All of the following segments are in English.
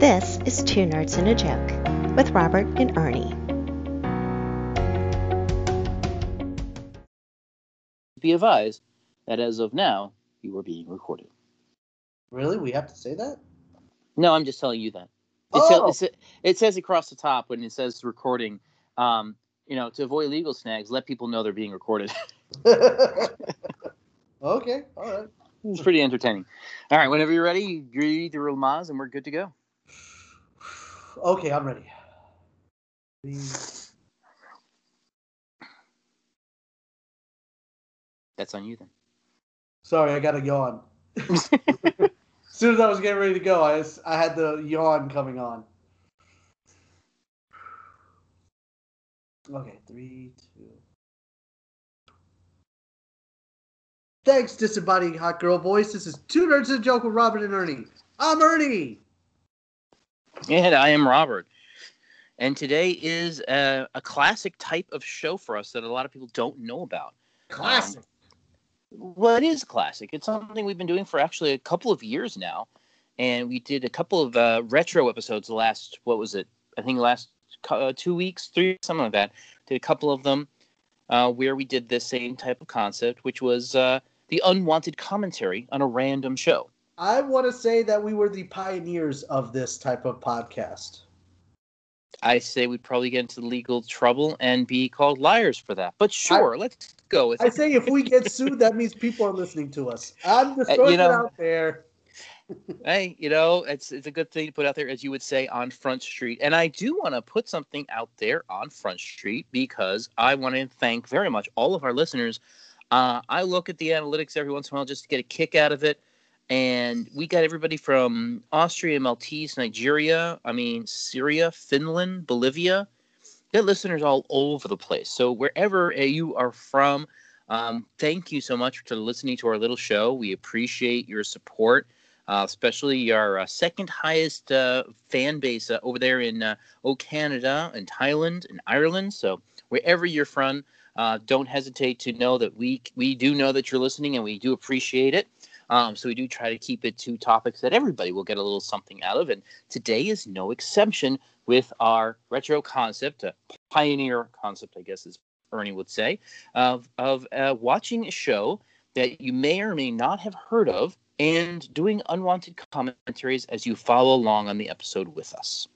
This is Two Nerds and a Joke with Robert and Ernie. Be advised that as of now, you are being recorded. Really? We have to say that? No, I'm just telling you that. It, Oh. says, it says across the top when it says recording, um, you know, to avoid legal snags, let people know they're being recorded. okay, all right. It's pretty entertaining. All right, whenever you're ready, you read the Ramaz and we're good to go. Okay, I'm ready. That's on you then. Sorry, I got a yawn. as soon as I was getting ready to go, I I had the yawn coming on. Okay, three, two. Thanks, disembodied hot girl voice. This is Two Nerds and a Joke with Robert and Ernie. I'm Ernie. And I am Robert. And today is a, a classic type of show for us that a lot of people don't know about. Classic. Well, it is classic. It's something we've been doing for actually a couple of years now, and we did a couple of uh, retro episodes. The last, what was it? I think last uh, two weeks, three, something like that. Did a couple of them uh, where we did the same type of concept, which was uh, the unwanted commentary on a random show. I want to say that we were the pioneers of this type of podcast. I say we'd probably get into legal trouble and be called liars for that. But sure, let's go with I it. say if we get sued, that means people are listening to us. I'm just Uh, you know- it out there. hey, you know, it's it's a good thing to put out there, as you would say, on Front Street. And I do want to put something out there on Front Street because I want to thank very much all of our listeners. Uh, I look at the analytics every once in a while just to get a kick out of it. And we got everybody from Austria, Maltese, Nigeria, I mean, Syria, Finland, Bolivia. Got listeners all over the place. So wherever uh, you are from, um, thank you so much for listening to our little show. We appreciate your support uh, especially our uh, second highest uh, fan base uh, over there in uh, oh Canada and Thailand and Ireland. So wherever you're from, uh, don't hesitate to know that we we do know that you're listening and we do appreciate it. Um, so we do try to keep it to topics that everybody will get a little something out of, and today is no exception with our retro concept, a pioneer concept, I guess, as Ernie would say, of of uh, watching a show that you may or may not have heard of and doing unwanted commentaries as you follow along on the episode with us.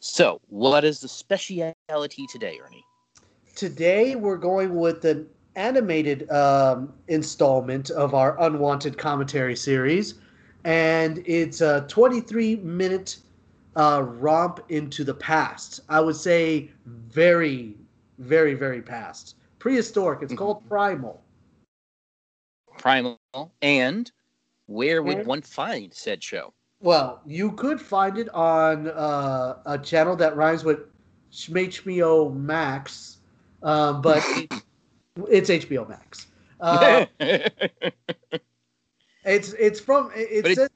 So, what is the speciality today, Ernie? Today we're going with an animated um, installment of our unwanted commentary series, and it's a 23 minute uh, romp into the past. I would say very, very, very past. Prehistoric. It's called Primal. Primal, and where would And- one find said show? Well, you could find it on uh, a channel that rhymes with HBO Max, um, but it's HBO Max. Uh, it's it's from it, it says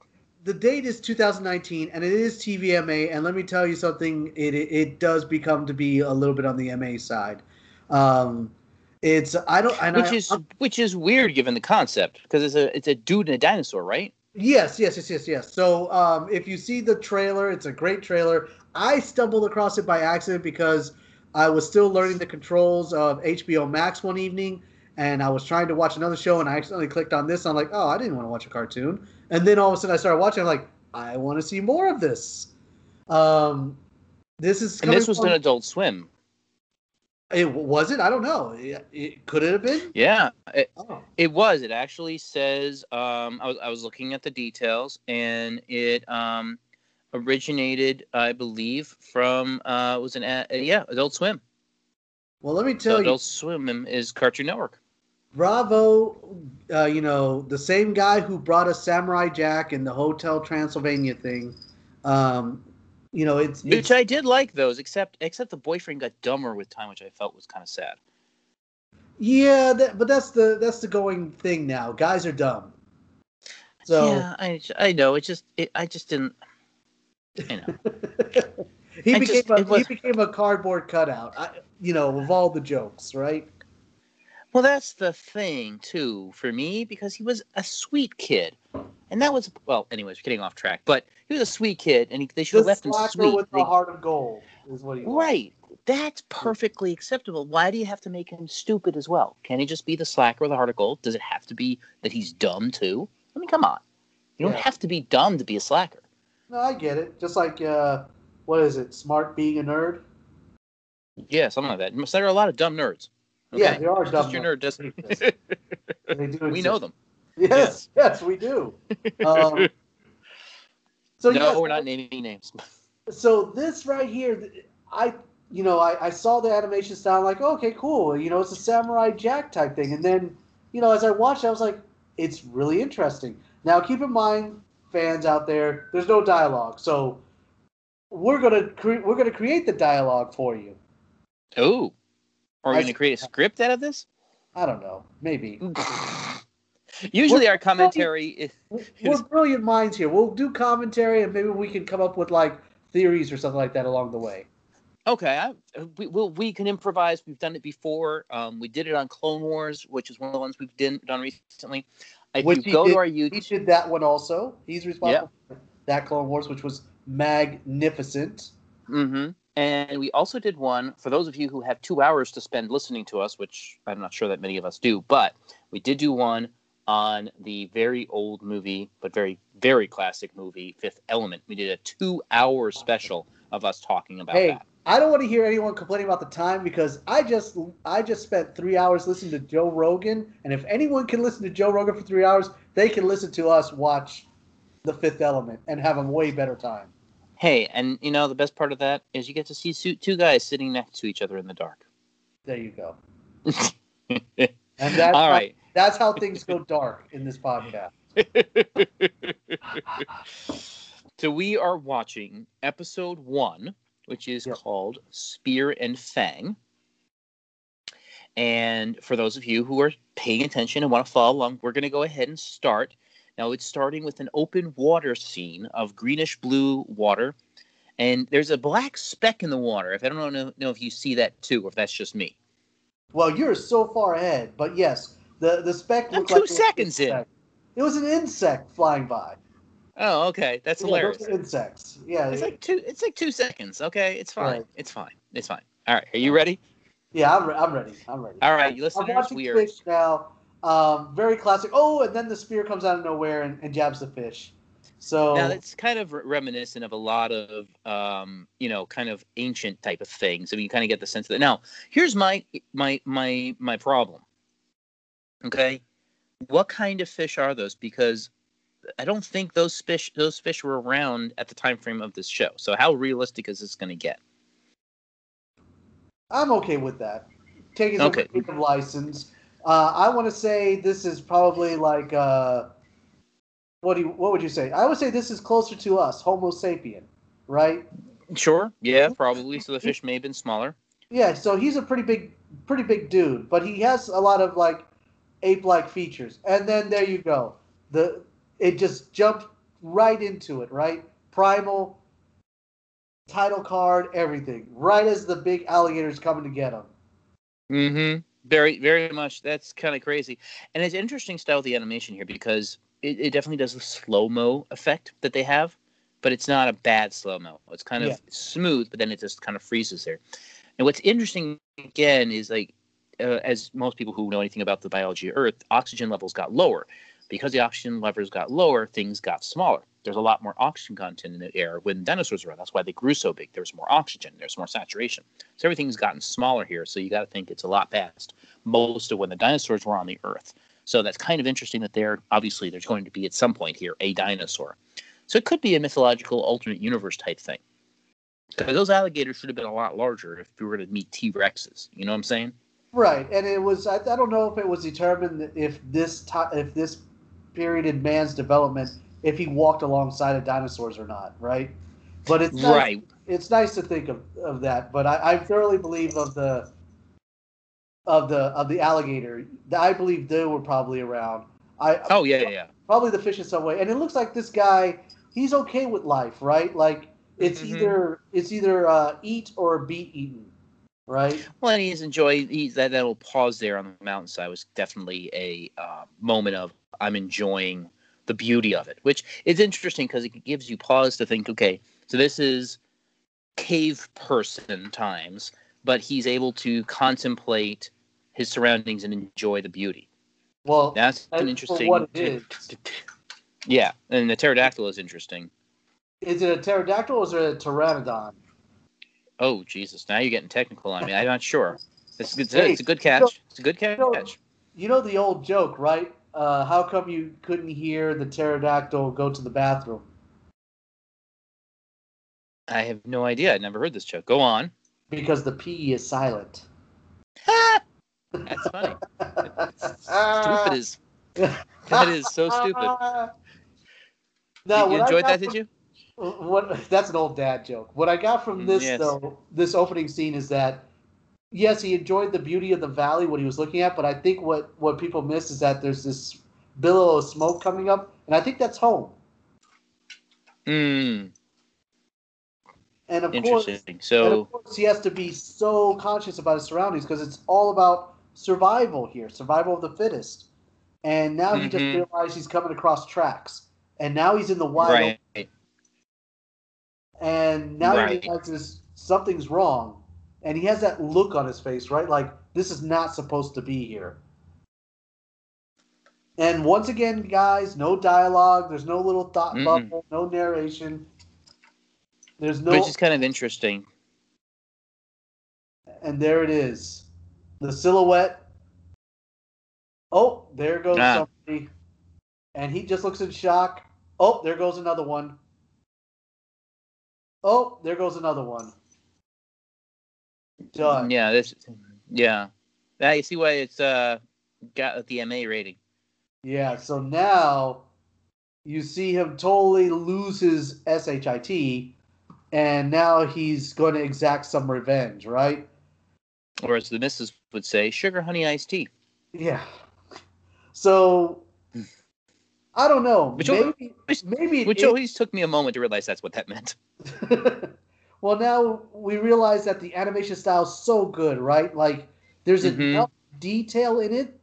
the date is 2019 and it is TVMA. And let me tell you something, it it, does become to be a little bit on the MA side. Um, it's I don't which I, is which is weird given the concept because it's a it's a dude and a dinosaur, right? Yes, yes, yes, yes, yes. So um, if you see the trailer, it's a great trailer. I stumbled across it by accident because I was still learning the controls of HBO Max one evening, and I was trying to watch another show, and I accidentally clicked on this. And I'm like, oh, I didn't want to watch a cartoon. And then all of a sudden, I started watching. I'm like, I want to see more of this. Um, this is And this was from- on Adult Swim. It was it? I don't know. It, it could it have been? Yeah, it, Oh, it was. It actually says um, I was I was looking at the details, and it um, originated, I believe, from uh, was an a- yeah Adult Swim. well, let me So tell you. Adult Swim is Cartoon Network. Bravo, uh, you know, the same guy who brought us Samurai Jack and the Hotel Transylvania thing. Um, you know, it's, Which it's I did like those, except except the boyfriend got dumber with time, which I felt was kind of sad. yeah, that, but that's the that's the going thing now. Guys are dumb. So yeah, I I know. It just it, I just didn't. I know. he I became just- a, was- he became a cardboard cutout. I, you know, of all the jokes, right? Well, that's the thing too for me because he was a sweet kid. and that was well. Anyways, we're getting off track. But he was a sweet kid, and he, they should The have left him sweet. with They- the heart of gold is what he was. right. That's perfectly acceptable. Why do you have to make him stupid as well? Can he just be the slacker with the heart of gold? Does it have to be that he's dumb too? I mean, come on. You don't Yeah. have to be dumb to be a slacker. No, I get it. Just like uh, what is it? Smart being a nerd. Yeah, something like that. There are a lot of dumb nerds. Yeah, there are Just dumb your nerds. nerd doesn't. They do we know them. Yes, yes, we do. Um, so no, yes, we're not naming names. so this right here, I you know I, I saw the animation style like okay cool you know it's a samurai jack type thing and then you know as I watched I was like it's really interesting. Now keep in mind fans out there there's no dialogue so we're gonna cre- we're gonna create the dialogue for you. Oh, are we I- going to create a script out of this? I don't know maybe Usually, our commentary is. we're brilliant minds here. We'll do commentary and maybe we can come up with like theories or something like that along the way. Okay, I, we we'll, we can improvise. We've done it before. Um, we did it on Clone Wars, which is one of the ones we've done, done recently. If Which you he go did- to our YouTube, He did that one also. He's responsible for that Clone Wars, which was magnificent. hmm and we also did one for those of you who have two hours to spend listening to us, which I'm not sure that many of us do, but we did do one on the very old movie, but very very classic movie, Fifth Element. We did a two-hour special of us talking about Hey, that. I don't want to hear anyone complaining about the time because I just I just spent three hours listening to Joe Rogan, and if anyone can listen to Joe Rogan for three hours, they can listen to us watch The Fifth Element and have a way better time. Hey, and you know the best part of that is you get to see two guys sitting next to each other in the dark. There you go. And that's All how, right. that's how things go dark in this podcast. so we are watching episode one, which is Yep. called Spear and Fang. And for those of you who are paying attention and want to follow along, we're going to go ahead and start. Now it's starting with an open water scene of greenish blue water. And there's a black speck in the water. If I don't know, know if you see that too, or if that's just me. Well, you're so far ahead, but yes, the the speck I'm two like it was an seconds in. It was an insect flying by. Oh, okay, that's Yeah, hilarious. those are insects. Yeah, It's like two. It's like two seconds. Okay, it's fine. Right. It's fine. It's fine. All right, are you ready? yeah. I'm, re- I'm ready. I'm ready. All right, you I'm listeners, watching we are. fish now. Um, very classic. Oh, and then the spear comes out of nowhere and, and jabs the fish. So Now that's kind of reminiscent of a lot of, um, you know, kind of ancient type of things. I mean, you kind of get the sense of that. Now, here's my my my my problem. Okay, what kind of fish are those? Because I don't think those fish those fish were around at the time frame of this show. So how realistic is this going to get? I'm okay with that. Taking some Okay. creative license. Uh, I want to say this is probably like uh, what do you, what would you say? I would say this is closer to us, Homo sapien, right? Sure. Yeah, probably. So the fish may have been smaller. Yeah, so he's a pretty big, pretty big dude, but he has a lot of like ape-like features. And then there you go, the it just jumped right into it, right? Primal, title card, everything, right as the big alligator's coming to get him. Mm-hmm. Very, very much. That's kind of crazy, and it's interesting style of the animation here because it, it definitely does the slow mo effect that they have, but it's not a bad slow mo. It's kind of Yeah. smooth, but then it just kind of freezes there. And what's interesting again is like, uh, as most people who know anything about the biology of Earth, oxygen levels got lower. Because the oxygen levels got lower, things got smaller. There's a lot more oxygen content in the air when dinosaurs were around. That's why they grew so big. There's more oxygen. There's more saturation. So everything's gotten smaller here. So you got to think it's a lot past most of when the dinosaurs were on the Earth. So that's kind of interesting that there obviously there's going to be at some point here a dinosaur. So it could be a mythological alternate universe type thing. Because those alligators should have been a lot larger if we were to meet T Rexes. You know what I'm saying? Right, and it was I, I don't know if it was determined if this ti if this period in man's development if he walked alongside of dinosaurs or not, right? But it's nice, Right. It's nice to think of, of that, but I, I thoroughly believe of the of the of the alligator. I believe they were probably around. I Oh yeah, yeah, yeah. probably the fish in some way, and it looks like this guy he's okay with life, right? Like it's Mhm. either it's either uh, eat or be eaten, right? Well, and he's enjoyed he's, that that little pause there on the mountainside was definitely a uh, moment of I'm enjoying the beauty of it, which is interesting because it gives you pause to think, okay, so this is cave person times, but he's able to contemplate his surroundings and enjoy the beauty. Well, That's an interesting. what it is. Yeah, and the pterodactyl is interesting. is it a pterodactyl or is it a pteranodon? Oh Jesus! Now you're getting technical on me. I'm not sure. It's, it's, Hey, it's a good catch. It's a good you know- catch. You know the old joke, right? Uh, how come you couldn't hear the pterodactyl go to the bathroom? I have no idea. I never heard this joke. Go on. Because the P is silent. That's funny. stupid is that is so stupid. Now, you what enjoyed that, did you? What that's an old dad joke. What I got from Mm, this yes. though, this opening scene is that yes, he enjoyed the beauty of the valley what he was looking at, but I think what what people miss is that there's this billow of smoke coming up, and I think that's home. Hmm. And of course, Interesting. and So of course, he has to be so conscious about his surroundings because it's all about survival here, survival of the fittest. And now he just Mhm. realized he's coming across tracks, and now he's in the wild, right. and now he realizes something's wrong, and he has that look on his face, right? Like this is not supposed to be here. And once again, guys, no dialogue. There's no little thought Mm-mm. bubble, no narration. There's no, Which is kind of interesting. and there it is, the silhouette. Oh, there goes Ah. somebody, and he just looks in shock. Oh, there goes another one. Oh, there goes another one. Done. Yeah. This. Yeah. Now you see why it's uh got the MA rating. Yeah, so now you see him totally lose his SHIT, and now he's going to exact some revenge, right? Or as the missus would say, sugar honey iced tea. Yeah. So I don't know. Which maybe maybe it Which is- always took me a moment to realize that's what that meant. well, now we realize that the animation style is so good, right? Like there's Mhm. enough detail in it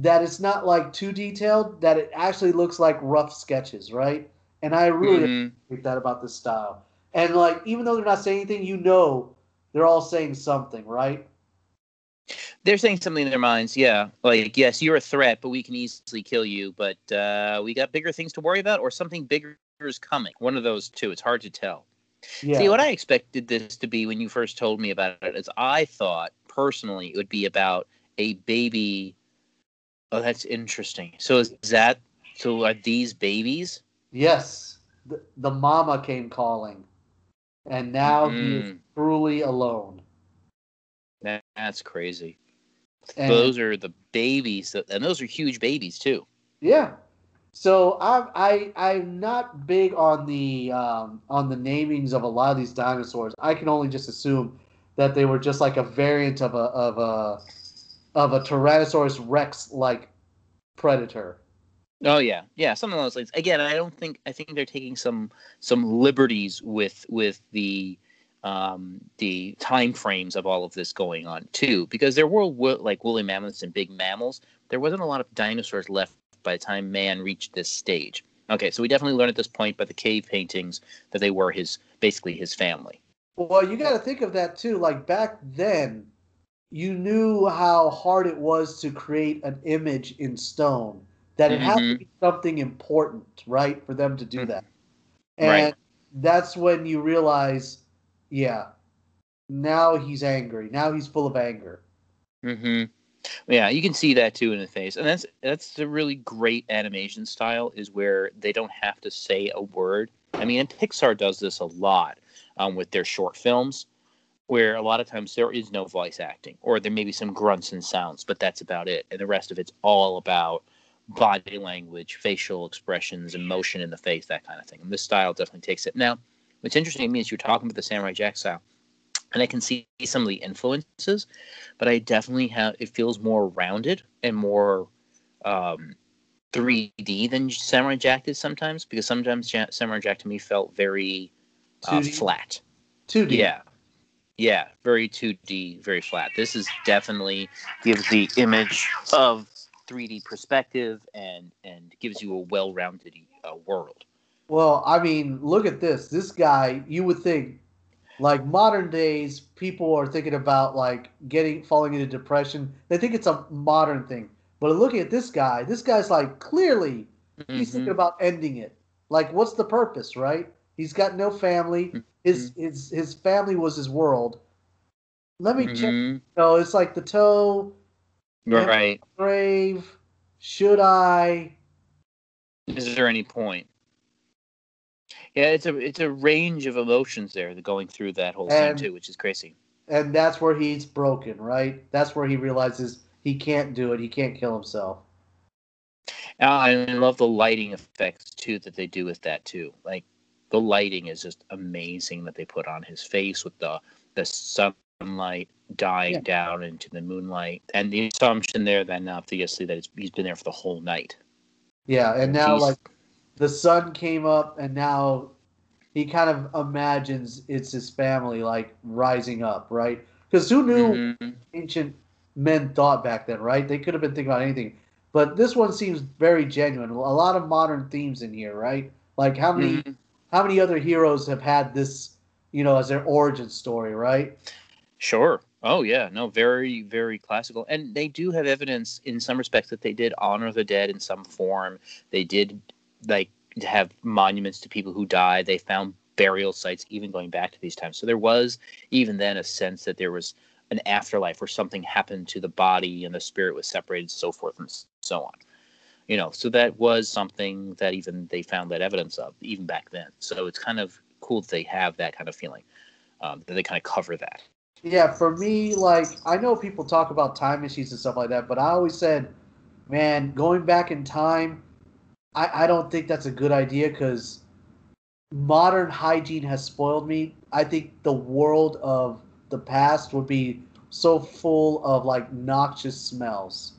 that it's not like too detailed that it actually looks like rough sketches, right? And I really Mhm. appreciate that about this style. And like even though they're not saying anything, you know they're all saying something, right? They're saying something in their minds, yeah. Like, yes, you're a threat, but we can easily kill you. But uh, we got bigger things to worry about, or something bigger is coming. One of those two. It's hard to tell. Yeah. See, what I expected this to be when you first told me about it is I thought personally it would be about a baby. Oh, that's interesting. So is that so? Are these babies? yes. The, the mama came calling. And now he is Mm, truly alone. that- that's crazy. And those are the babies, that, and those are huge babies too. Yeah. So I'm I I'm not big on the um, on the namings of a lot of these dinosaurs. I can only just assume that they were just like a variant of a of a of a Tyrannosaurus Rex like predator. Oh yeah, yeah, something of those things. Again, I don't think I think they're taking some some liberties with with the um the time frames of all of this going on too, because there were like woolly mammoths and big mammals. There wasn't a lot of dinosaurs left by the time man reached this stage. Okay, so we definitely learned at this point by the cave paintings that they were his basically his family. Well, you got to think of that too. Like back then, you knew how hard it was to create an image in stone. That it had to Mhm. be something important, right, for them to do Mhm. that. And Right. that's when you realize, yeah, now he's angry. Now he's full of anger. hmm Yeah, you can see that too in the face, and that's that's a really great animation style. Is where they don't have to say a word. I mean, and Pixar does this a lot um, with their short films, where a lot of times there is no voice acting, or there may be some grunts and sounds, but that's about it, and the rest of it's all about body language, facial expressions, emotion in the face, that kind of thing. And this style definitely takes it. Now, what's interesting to me is you're talking about the Samurai Jack style, and I can see some of the influences but I definitely have it feels more rounded and more um, 3D than Samurai Jack did sometimes because sometimes Ja- Samurai Jack to me felt very uh, 2D? flat. 2D. Yeah, yeah, very 2D, very flat. This is definitely gives the image of 3D perspective and and gives you a well-rounded uh, world. Well, I mean, look at this. This guy, you would think, like modern days, people are thinking about like getting falling into depression. They think it's a modern thing. But looking at this guy, this guy's like clearly Mm-hmm. he's thinking about ending it. Like, what's the purpose, right? He's got no family. His Mm-hmm. his his family was his world. Let me check. Mhm. No, it's like the toe. Right. grave. Should I? Is there any point? Yeah, it's a it's a range of emotions there going through that whole And- scene too, which is crazy. And that's where he's broken, right? That's where he realizes he can't do it. He can't kill himself. Uh, I love the lighting effects too that they do with that too. Like the lighting is just amazing that they put on his face with the the sunlight dying Yeah. down into the moonlight, and the assumption there then obviously that it's, he's been there for the whole night. Yeah, and now He's- like the sun came up, and now he kind of imagines it's his family like rising up, right? Because who knew Mhm. ancient men thought back then, right? They could have been thinking about anything. But this one seems very genuine. A lot of modern themes in here, right? Like how many Mhm. how many other heroes have had this, you know, as their origin story, right? Sure. Oh yeah, no, very very classical, and they do have evidence in some respects that they did honor the dead in some form. They did like have monuments to people who died. They found burial sites even going back to these times. So there was even then a sense that there was an afterlife where something happened to the body and the spirit was separated, so forth and so on. You know, so that was something that even they found that evidence of even back then. So it's kind of cool that they have that kind of feeling. Um, that they kind of cover that. Yeah, for me, like I know people talk about time machines and stuff like that, but I always said, man, going back in time, I, I don't think that's a good idea because modern hygiene has spoiled me. I think the world of the past would be so full of like noxious smells.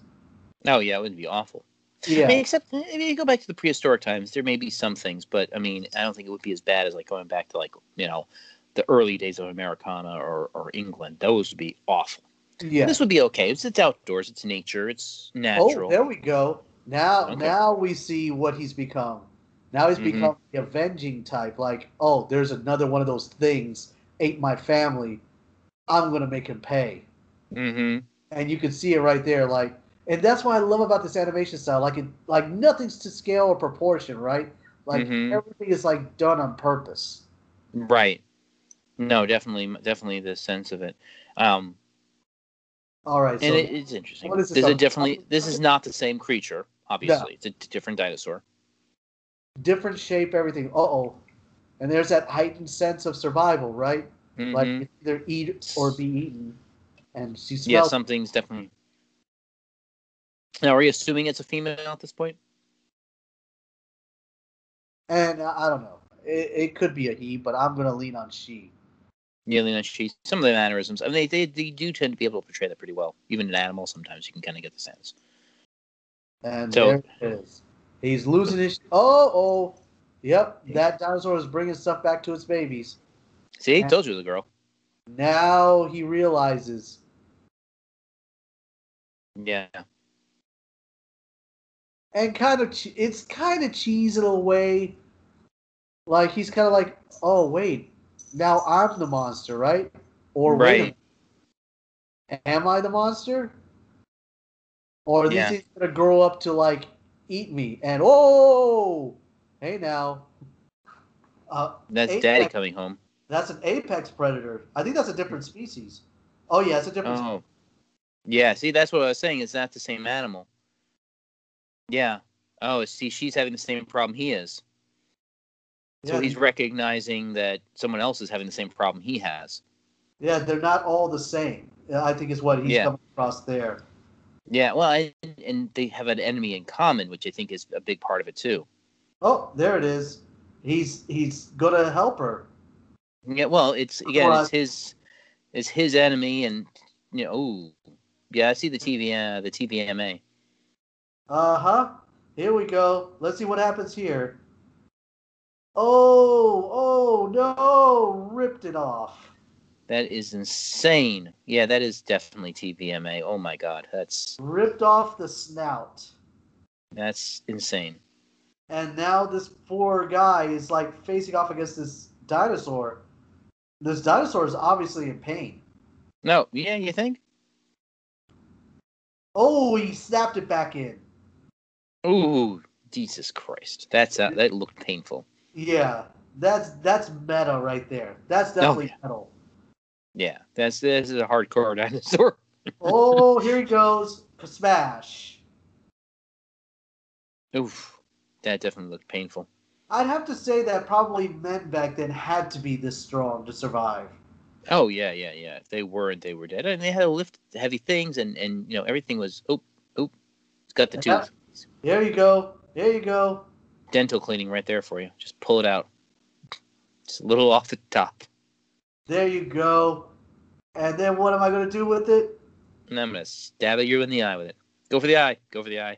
Oh yeah, it would be awful. Yeah. I mean, except eh, if you go back to the prehistoric times, there may be some things, but I mean, I don't think it would be as bad as like going back to like you know the early days of Americana or, or England. Those would be awful. yeah. This would be okay. It's, it's outdoors. It's nature. It's natural. Oh, natural. there we go. Now, Okay. now we see what he's become. Now he's Mhm. become the avenging type. Like, oh, there's another one of those things ate my family. I'm gonna make him pay. mm-hmm. And you can see it right there. Like, and that's what I love about this animation style. Like, it, like nothing's to scale or proportion, right? Like Mhm. everything is like done on purpose. Right. No, definitely, definitely the sense of it. Um, All right. So and it, it's interesting. what is this, This is definitely this is not the same creature. Obviously, it's a d- different dinosaur. different shape, everything. Uh oh. And there's that heightened sense of survival, right? Like Mhm. it's either eat or be eaten. And she smells. yeah, something's definitely. Now, are you assuming it's a female at this point? And I I don't know. It, it could be a he, but I'm gonna lean on she. Yeah, on she some of the mannerisms. I mean, they, they they do tend to be able to portray that pretty well. Even in animals, sometimes you can kind of get the sense. And So- there it is. He's losing his. Oh, oh. Yep, that dinosaur is bringing stuff back to its babies. See, Yeah. told you the girl. Now he realizes. Yeah, And kind of, che- it's kind of cheesy in a way. Like he's kind of like, oh wait, now I'm the monster, right? Or wait, Right. minute, am I the monster? Or this Yeah. is gonna grow up to like eat me? And oh, hey now, uh, that's Apex- Daddy coming home. That's an apex predator. I think that's a different species. Oh yeah, it's a different. Oh, yeah. See, that's what I was saying. It's not the same animal. Yeah. Oh, see, she's having the same problem he is. So yeah, he's recognizing that someone else is having the same problem he has. yeah, they're not all the same. I think is what he's Yeah. coming across there. Yeah. Well, I, and they have an enemy in common, which I think is a big part of it too. Oh, there it is. He's he's gonna help her. Yeah, well, it's again, Well, it's his, it's his enemy, and you know, ooh, yeah, I see the TV, uh, the TVMA. Uh huh. Here we go. Let's see what happens here. Oh, oh no! Ripped it off. That is insane. Yeah, that is definitely TVMA. Oh my god, that's Ripped off the snout. that's insane. And now this poor guy is like facing off against this dinosaur. This dinosaur is obviously in pain. No, yeah, you think? Oh, he snapped it back in. Ooh, Jesus Christ, that's uh, that looked painful. Yeah, that's that's meta right there. That's definitely yeah. metal. Yeah, that's this is a hardcore dinosaur. Oh, here he goes. Smash. Oof, that definitely looked painful. I'd have to say that probably men back then had to be this strong to survive. Oh yeah, yeah, yeah. If they weren't, they were dead, and they had to lift heavy things, and and you know everything was oop, oop. It's got the Yeah. tooth. There you go. There you go. Dental cleaning right there for you. Just pull it out. Just a little off the top, There you go. And then what am I going to do with it? and I'm gonna stab at you in the eye with it. Go for the eye. Go for the eye.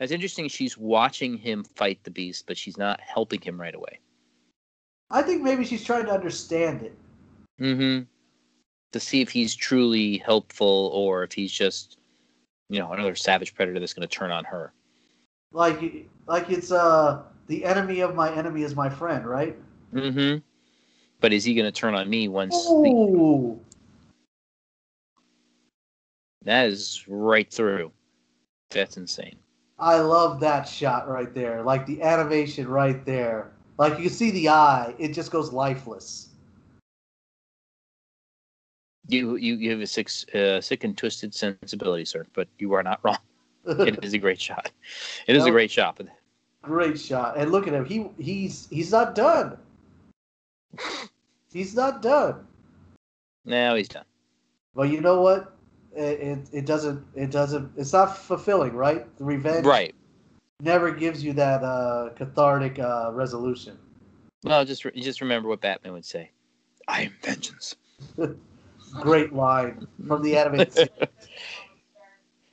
It's interesting. She's watching him fight the beast, but she's not helping him right away. I think maybe she's trying to understand it. Mm-hmm. To see if he's truly helpful or if he's just, you know, another savage predator that's going to turn on her. Like like it's uh the enemy of my enemy is my friend, right? Mm-hmm. But is he going to turn on me once? the- that is right through. That's insane. I love that shot right there. Like the animation right there. Like you can see the eye, it just goes lifeless. You you, you have a sick, uh, sick and twisted sensibility, sir. But you are not wrong. It is a great shot. It is a great shot. But Great shot. And look at him. He he's he's not done. He's not done. now he's done. But you know what? It, it, it doesn't it doesn't it's not fulfilling, right? The revenge Right. never gives you that uh, cathartic uh, resolution. Well, just re- just remember what Batman would say. I am vengeance. Great line from the animated.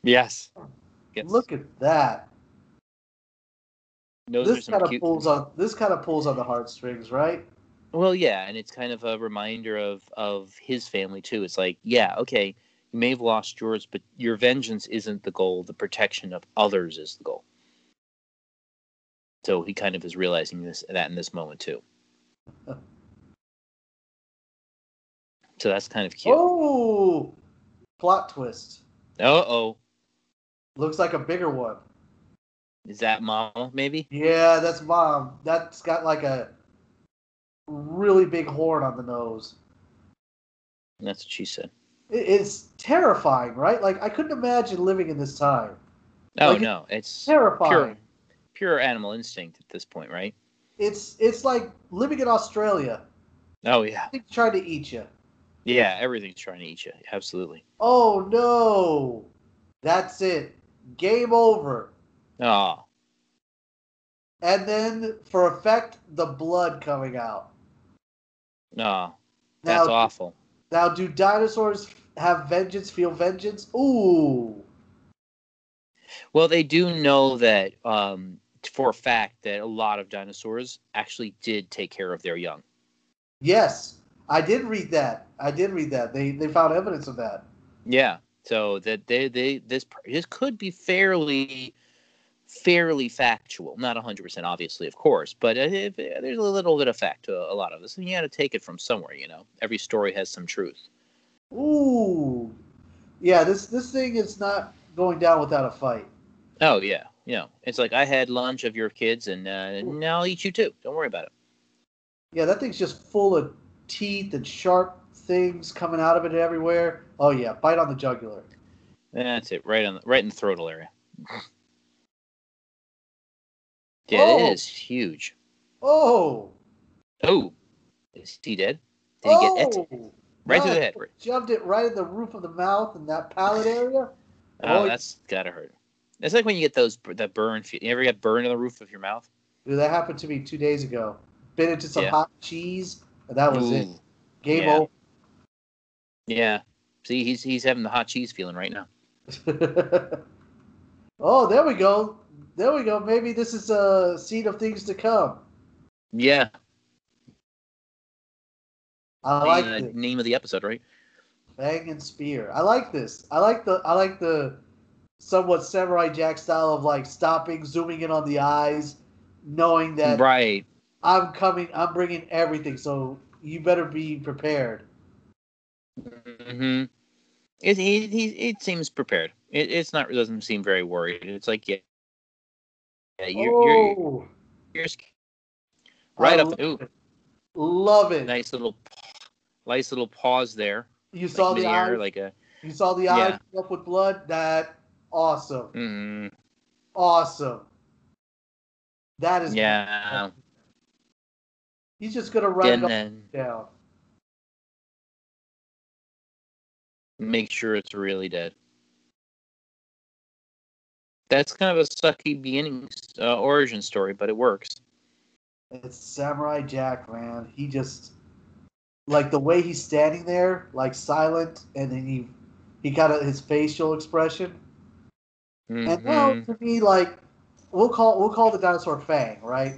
Yes. yes. Look at that. Those this kind of cute. pulls on this kind of pulls on the heartstrings, right? Well, yeah, and it's kind of a reminder of of his family too. It's like, yeah, okay, you may have lost yours, but your vengeance isn't the goal. The protection of others is the goal. So he kind of is realizing this that in this moment too. So that's kind of cute. Oh, plot twist. Uh oh, Looks like a bigger one. Is that mom Maybe. Yeah, that's mom. That's got like a really big horn on the nose. That's what she said. It's terrifying, right? Like I couldn't imagine living in this time. Oh Like, no, it's Terrifying. pure pure animal instinct at this point, right? It's it's like living in Australia. Oh yeah, Things trying to eat you. yeah. Everything's trying to eat you. Absolutely. Oh no, that's it. Game over. Oh, And then for effect, the blood coming out. no, that's Now, awful. now do dinosaurs have vengeance? Feel vengeance? Ooh. Well, they do know that um, for a fact that a lot of dinosaurs actually did take care of their young. Yes, I did read that. I did read that. They they found evidence of that. Yeah. So that they they this this could be fairly fairly factual, not 100% obviously, of course, but if, there's a little bit of fact to a lot of this, and you got to take it from somewhere, you know. Every story has some truth. Ooh. Yeah, this this thing is not going down without a fight. Oh yeah, you know, it's like I had lunch of your kids, and uh, now I'll eat you too. Don't worry about it. Yeah, that thing's just full of teeth and sharp things coming out of it everywhere. Oh yeah, bite on the jugular. That's it, right on the, right in the throatal area. Yeah, Oh. it is huge. Oh. Oh, is he dead? Did he get it? oh. Right through the head. Shoved it right in the roof of the mouth and that palate area. Oh, Oh, that's gotta hurt. It's like when you get those that burn. You ever get burned in the roof of your mouth? Dude, that happened to me two days ago. Bit into some Yeah. hot cheese, and that was it. Ooh. Game Yeah. Yeah. See, he's he's having the hot cheese feeling right now. oh, there we go. There we go. Maybe this is a seed of things to come. Yeah. I like the this. name of the episode, right? Bang and spear. I like this. I like the. I like the somewhat samurai jack style of like stopping, zooming in on the eyes, knowing that right. I'm coming. I'm bringing everything. So you better be prepared. hmm It he, he it seems prepared. It it's not it doesn't seem very worried. It's like yeah, yeah you're you're, oh, you're right I up. love Ooh. Love it. nice little nice little pause there. You saw the eyes. like a You saw the Yeah. eyes fill up with blood. That awesome. mm, Awesome. That is yeah. He's just gonna run And it then down. make sure it's really dead. That's kind of a sucky beginning uh, origin story, but it works. It's Samurai Jack, man. He just like the way he's standing there, like silent, and then he he kind of his facial expression. And now to me, like we'll call we'll call the dinosaur Fang, right?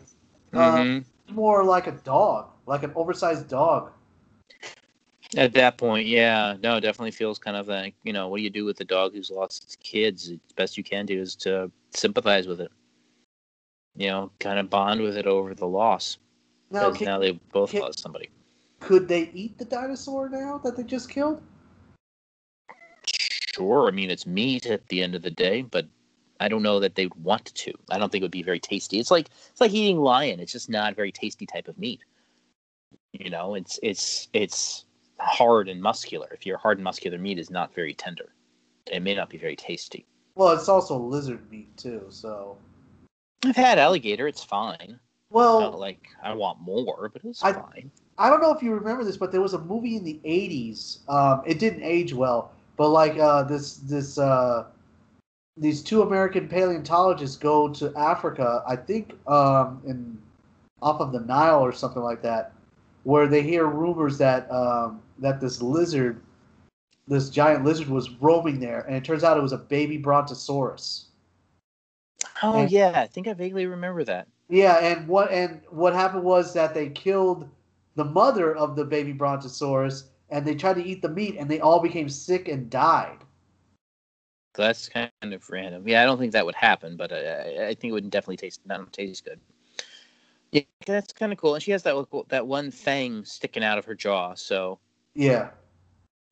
Uh, mhm. more like a dog, like an oversized dog. At that point, yeah, no, it definitely feels kind of like you know, what do you do with the dog who's lost its kids? The best you can do is to sympathize with it. You know, kind of bond with it over the loss Now, because can, now they both can- lost somebody. could they eat the dinosaur now that they just killed? Sure, I mean it's meat at the end of the day, but I don't know that they'd want to. I don't think it would be very tasty. It's like it's like eating lion. It's just not a very tasty type of meat. You know, it's it's it's hard and muscular. If your hard and muscular meat is not very tender, it may not be very tasty. Well, it's also lizard meat too. So, I've had alligator. It's fine. well, Not like I want more, but it's I- fine. I don't know if you remember this, but there was a movie in the '80s. Um, it didn't age well, but like uh, this, this, uh, these two American paleontologists go to Africa, I think, um, in off of the Nile or something like that, where they hear rumors that um, that this lizard, this giant lizard, was roaming there, and it turns out it was a baby brontosaurus. Oh and- yeah, I think I vaguely remember that. Yeah, and what and what happened was that they killed the mother of the baby brontosaurus, and they tried to eat the meat, and they all became sick and died. That's kind of random. Yeah, I don't think that would happen, but I, I think it would definitely taste not taste good. Yeah, that's kind of cool. And she has that that one fang sticking out of her jaw, so Yeah,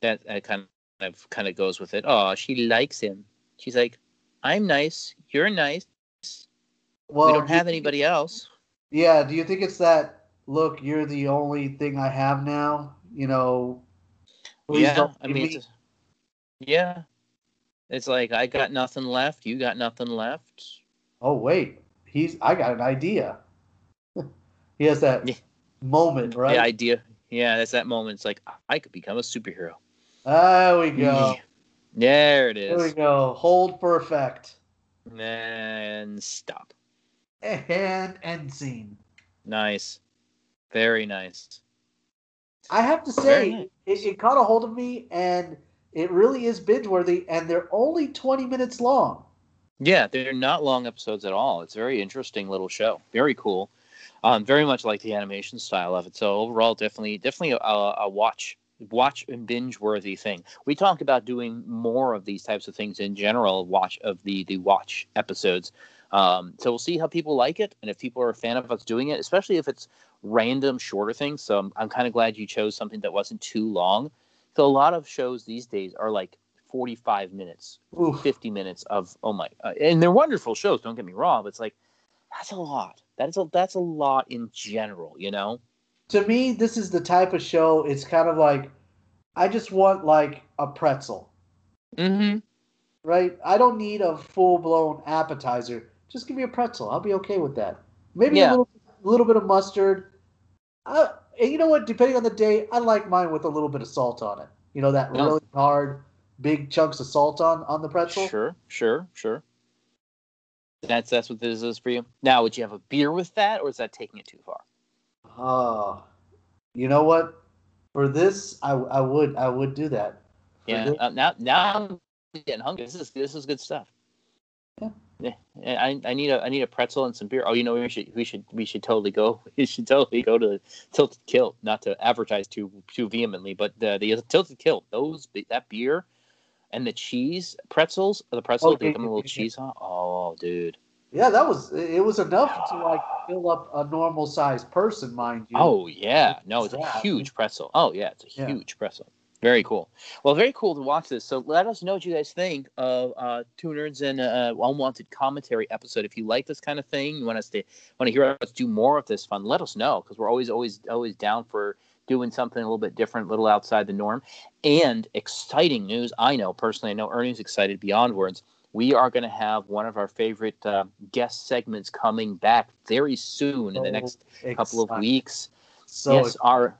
that, that kind of kind of goes with it. Oh, she likes him. She's like, "I'm nice. You're nice. well, we don't do have think- anybody else." Yeah, do you think it's that? Look, you're the only thing I have now. You know. yeah, I mean, me. it's, yeah, it's like I got nothing left. You got nothing left. oh wait, he's. I got an idea. he has that Yeah. moment, right? The idea. Yeah, that's that moment. It's like I could become a superhero. There we go. There it is. There we go. Hold for effect. And stop. And end scene. Nice. Very nice. I have to say, nice. it, it caught a hold of me, and it really is binge worthy, and they're only 20 minutes long. Yeah, they're not long episodes at all. It's a very interesting little show. Very cool. Um, very much like the animation style of it. So overall, definitely, definitely a, a watch, watch and binge worthy thing. We talked about doing more of these types of things in general. Watch of the the watch episodes. Um, so we'll see how people like it, and if people are a fan of us doing it, especially if it's random shorter things. So I'm, I'm kind of glad you chose something that wasn't too long. So a lot of shows these days are like 45 minutes, Oof. 50 minutes of oh my uh, and they're wonderful shows don't get me wrong but it's like that's a lot that is a that's a lot in general you know To me, this is the type of show, it's kind of like, I just want like a pretzel, mm-hmm right? I don't need a full blown appetizer. Just give me a pretzel. I'll be okay with that. Maybe Yeah. a little, little bit of mustard. Uh, and you know what? Depending on the day, I like mine with a little bit of salt on it. You know that No. really hard, big chunks of salt on on the pretzel. sure sure sure that's that's what this is for you now would you have a beer with that or is that taking it too far Oh, you know what? For this, I, I would I would do that. For yeah this- uh, now now i'm getting hungry this is this is good stuff Yeah, I, I need a I need a pretzel and some beer. Oh, you know we should we should we should totally go. We should totally go to Tilted Kilt. Not to advertise too too vehemently, but the the Tilted Kilt. Those that beer and the cheese pretzels. The pretzel, they come a little cheese on. Oh, dude. Yeah, that was it. Was enough to like fill up a normal sized person, mind you. Oh yeah, no, it's a huge pretzel. Oh yeah, it's a huge pretzel. Very cool. Well, very cool to watch this. So let us know what you guys think of uh, Two Nerds and uh, Unwanted Commentary episode. If you like this kind of thing, you want us to want to hear us do more of this fun, let us know because we're always, always, always down for doing something a little bit different, a little outside the norm. And exciting news. I know personally, I know Ernie's excited beyond words. We are going to have one of our favorite uh, guest segments coming back very soon so in the next exciting. couple of weeks. So yes, our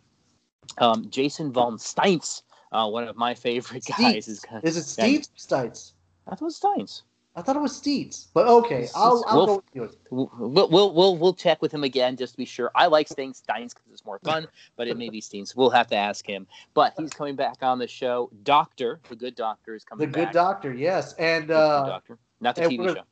um, Jason von Steins uh, one of my favorite guys is is it Steeds Steins? I thought it was Steins. I thought it was Steeds, but okay, I'll, I'll we'll, go with you. We'll, we'll we'll we'll check with him again just to be sure. I like Steins because it's more fun, but it may be Steens. We'll have to ask him. But he's coming back on the show. Doctor, the Good Doctor, is coming. The Good Doctor, yes, and uh, Doctor, not the TV gonna, show.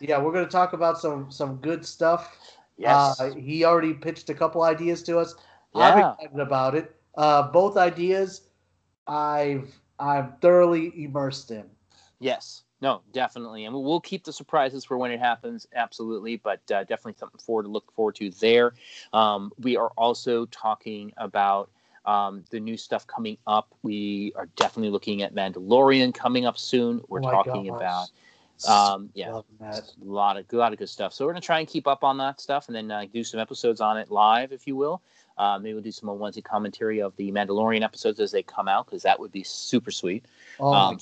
Yeah, we're going to talk about some some good stuff. Yes, uh, he already pitched a couple ideas to us. Yeah. I'm excited about it. Uh, both ideas I've I'm thoroughly immersed in. Yes. No, definitely, and we'll keep the surprises for when it happens. Absolutely, but uh, definitely something forward to look forward to there. Um, we are also talking about um, the new stuff coming up. We are definitely looking at Mandalorian coming up soon. We're oh talking gosh. about um, yeah, a lot of a lot of good stuff. So we're gonna try and keep up on that stuff, and then uh, do some episodes on it live, if you will. Uh, maybe we'll do some onesie commentary of the Mandalorian episodes as they come out because that would be super sweet. Oh, um,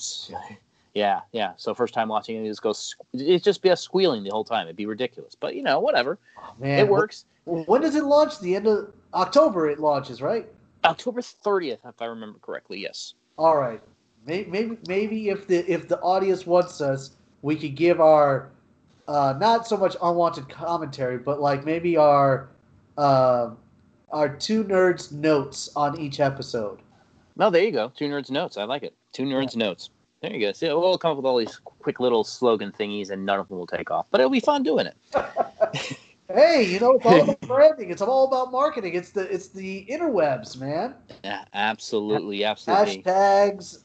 yeah, yeah. So first time watching it, just go. It just be a squealing the whole time. It'd be ridiculous, but you know, whatever. Oh, man, it works. When does it launch? The end of October. It launches, right? October thirtieth, if I remember correctly. Yes. All right. Maybe, maybe, maybe if the if the audience wants us, we could give our uh, not so much unwanted commentary, but like maybe our uh, our two nerds notes on each episode. No, there you go. Two nerds notes. I like it. Two nerds yeah. notes. There you go. See, we'll come up with all these quick little slogan thingies, and none of them will take off. But it'll be fun doing it. hey, you know, it's all about branding. It's all about marketing. It's the it's the interwebs, man. Yeah, absolutely, absolutely. Hashtags,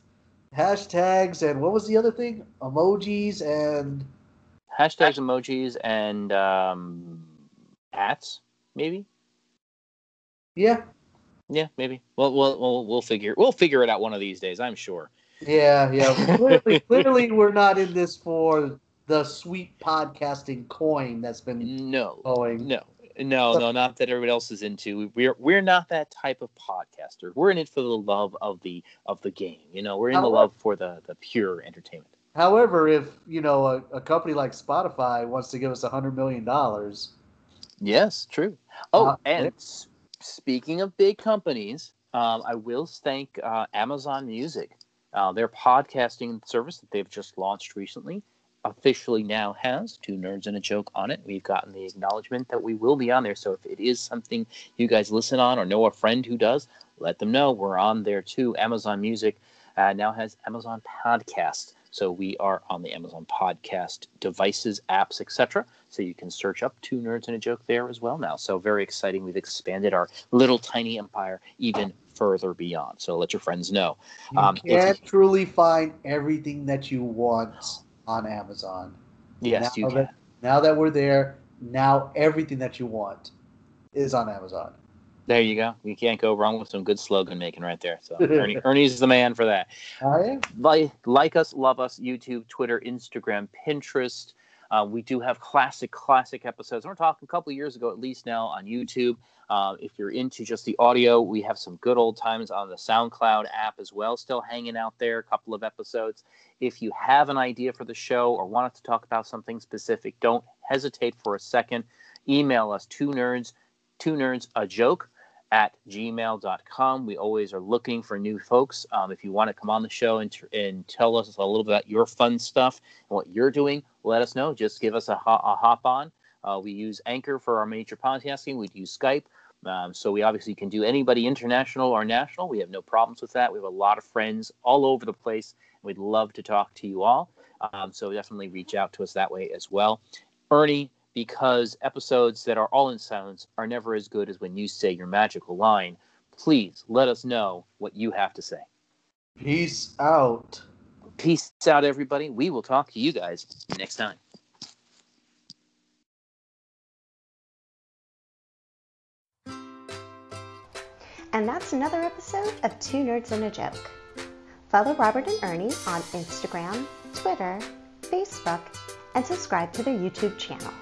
hashtags, and what was the other thing? Emojis and hashtags, emojis, and um, hats, maybe. Yeah. Yeah, maybe. Well, we'll we'll we'll figure we'll figure it out one of these days. I'm sure. Yeah, yeah. clearly, clearly, we're not in this for the sweet podcasting coin that's been no going. No, no, no, not that everybody else is into. We're we're not that type of podcaster. We're in it for the love of the of the game. You know, we're in However, the love for the the pure entertainment. However, if you know a, a company like Spotify wants to give us a hundred million dollars, yes, true. Oh, uh, and speaking of big companies, um, I will thank uh, Amazon Music. Uh, their podcasting service that they've just launched recently officially now has two nerds and a joke on it. We've gotten the acknowledgement that we will be on there. So if it is something you guys listen on or know a friend who does, let them know we're on there too. Amazon Music uh, now has Amazon Podcast. So we are on the Amazon Podcast devices, apps, etc. So you can search up Two Nerds and a Joke there as well now. So very exciting. We've expanded our little tiny empire even further beyond. So let your friends know. You um, can't truly find everything that you want on Amazon. Yes, now you that, can. Now that we're there, now everything that you want is on Amazon. There you go. You can't go wrong with some good slogan making right there. So Ernie, Ernie's the man for that. Like, like us, love us, YouTube, Twitter, Instagram, Pinterest. Uh, we do have classic, classic episodes. We're talking a couple years ago, at least now on YouTube. Uh, if you're into just the audio, we have some good old times on the SoundCloud app as well, still hanging out there. A couple of episodes. If you have an idea for the show or wanted to talk about something specific, don't hesitate for a second. Email us two nerds, two nerds a joke at gmail.com. We always are looking for new folks. Um, if you want to come on the show and, t- and tell us a little bit about your fun stuff and what you're doing, let us know. Just give us a, ho- a hop on. Uh, we use Anchor for our major podcasting. We use Skype. Um, so we obviously can do anybody international or national. We have no problems with that. We have a lot of friends all over the place. We'd love to talk to you all. Um, so definitely reach out to us that way as well. Ernie, because episodes that are all in silence are never as good as when you say your magical line, please let us know what you have to say. Peace out. Peace out, everybody. We will talk to you guys next time. And that's another episode of Two Nerds and a Joke. Follow Robert and Ernie on Instagram, Twitter, Facebook, and subscribe to their YouTube channel.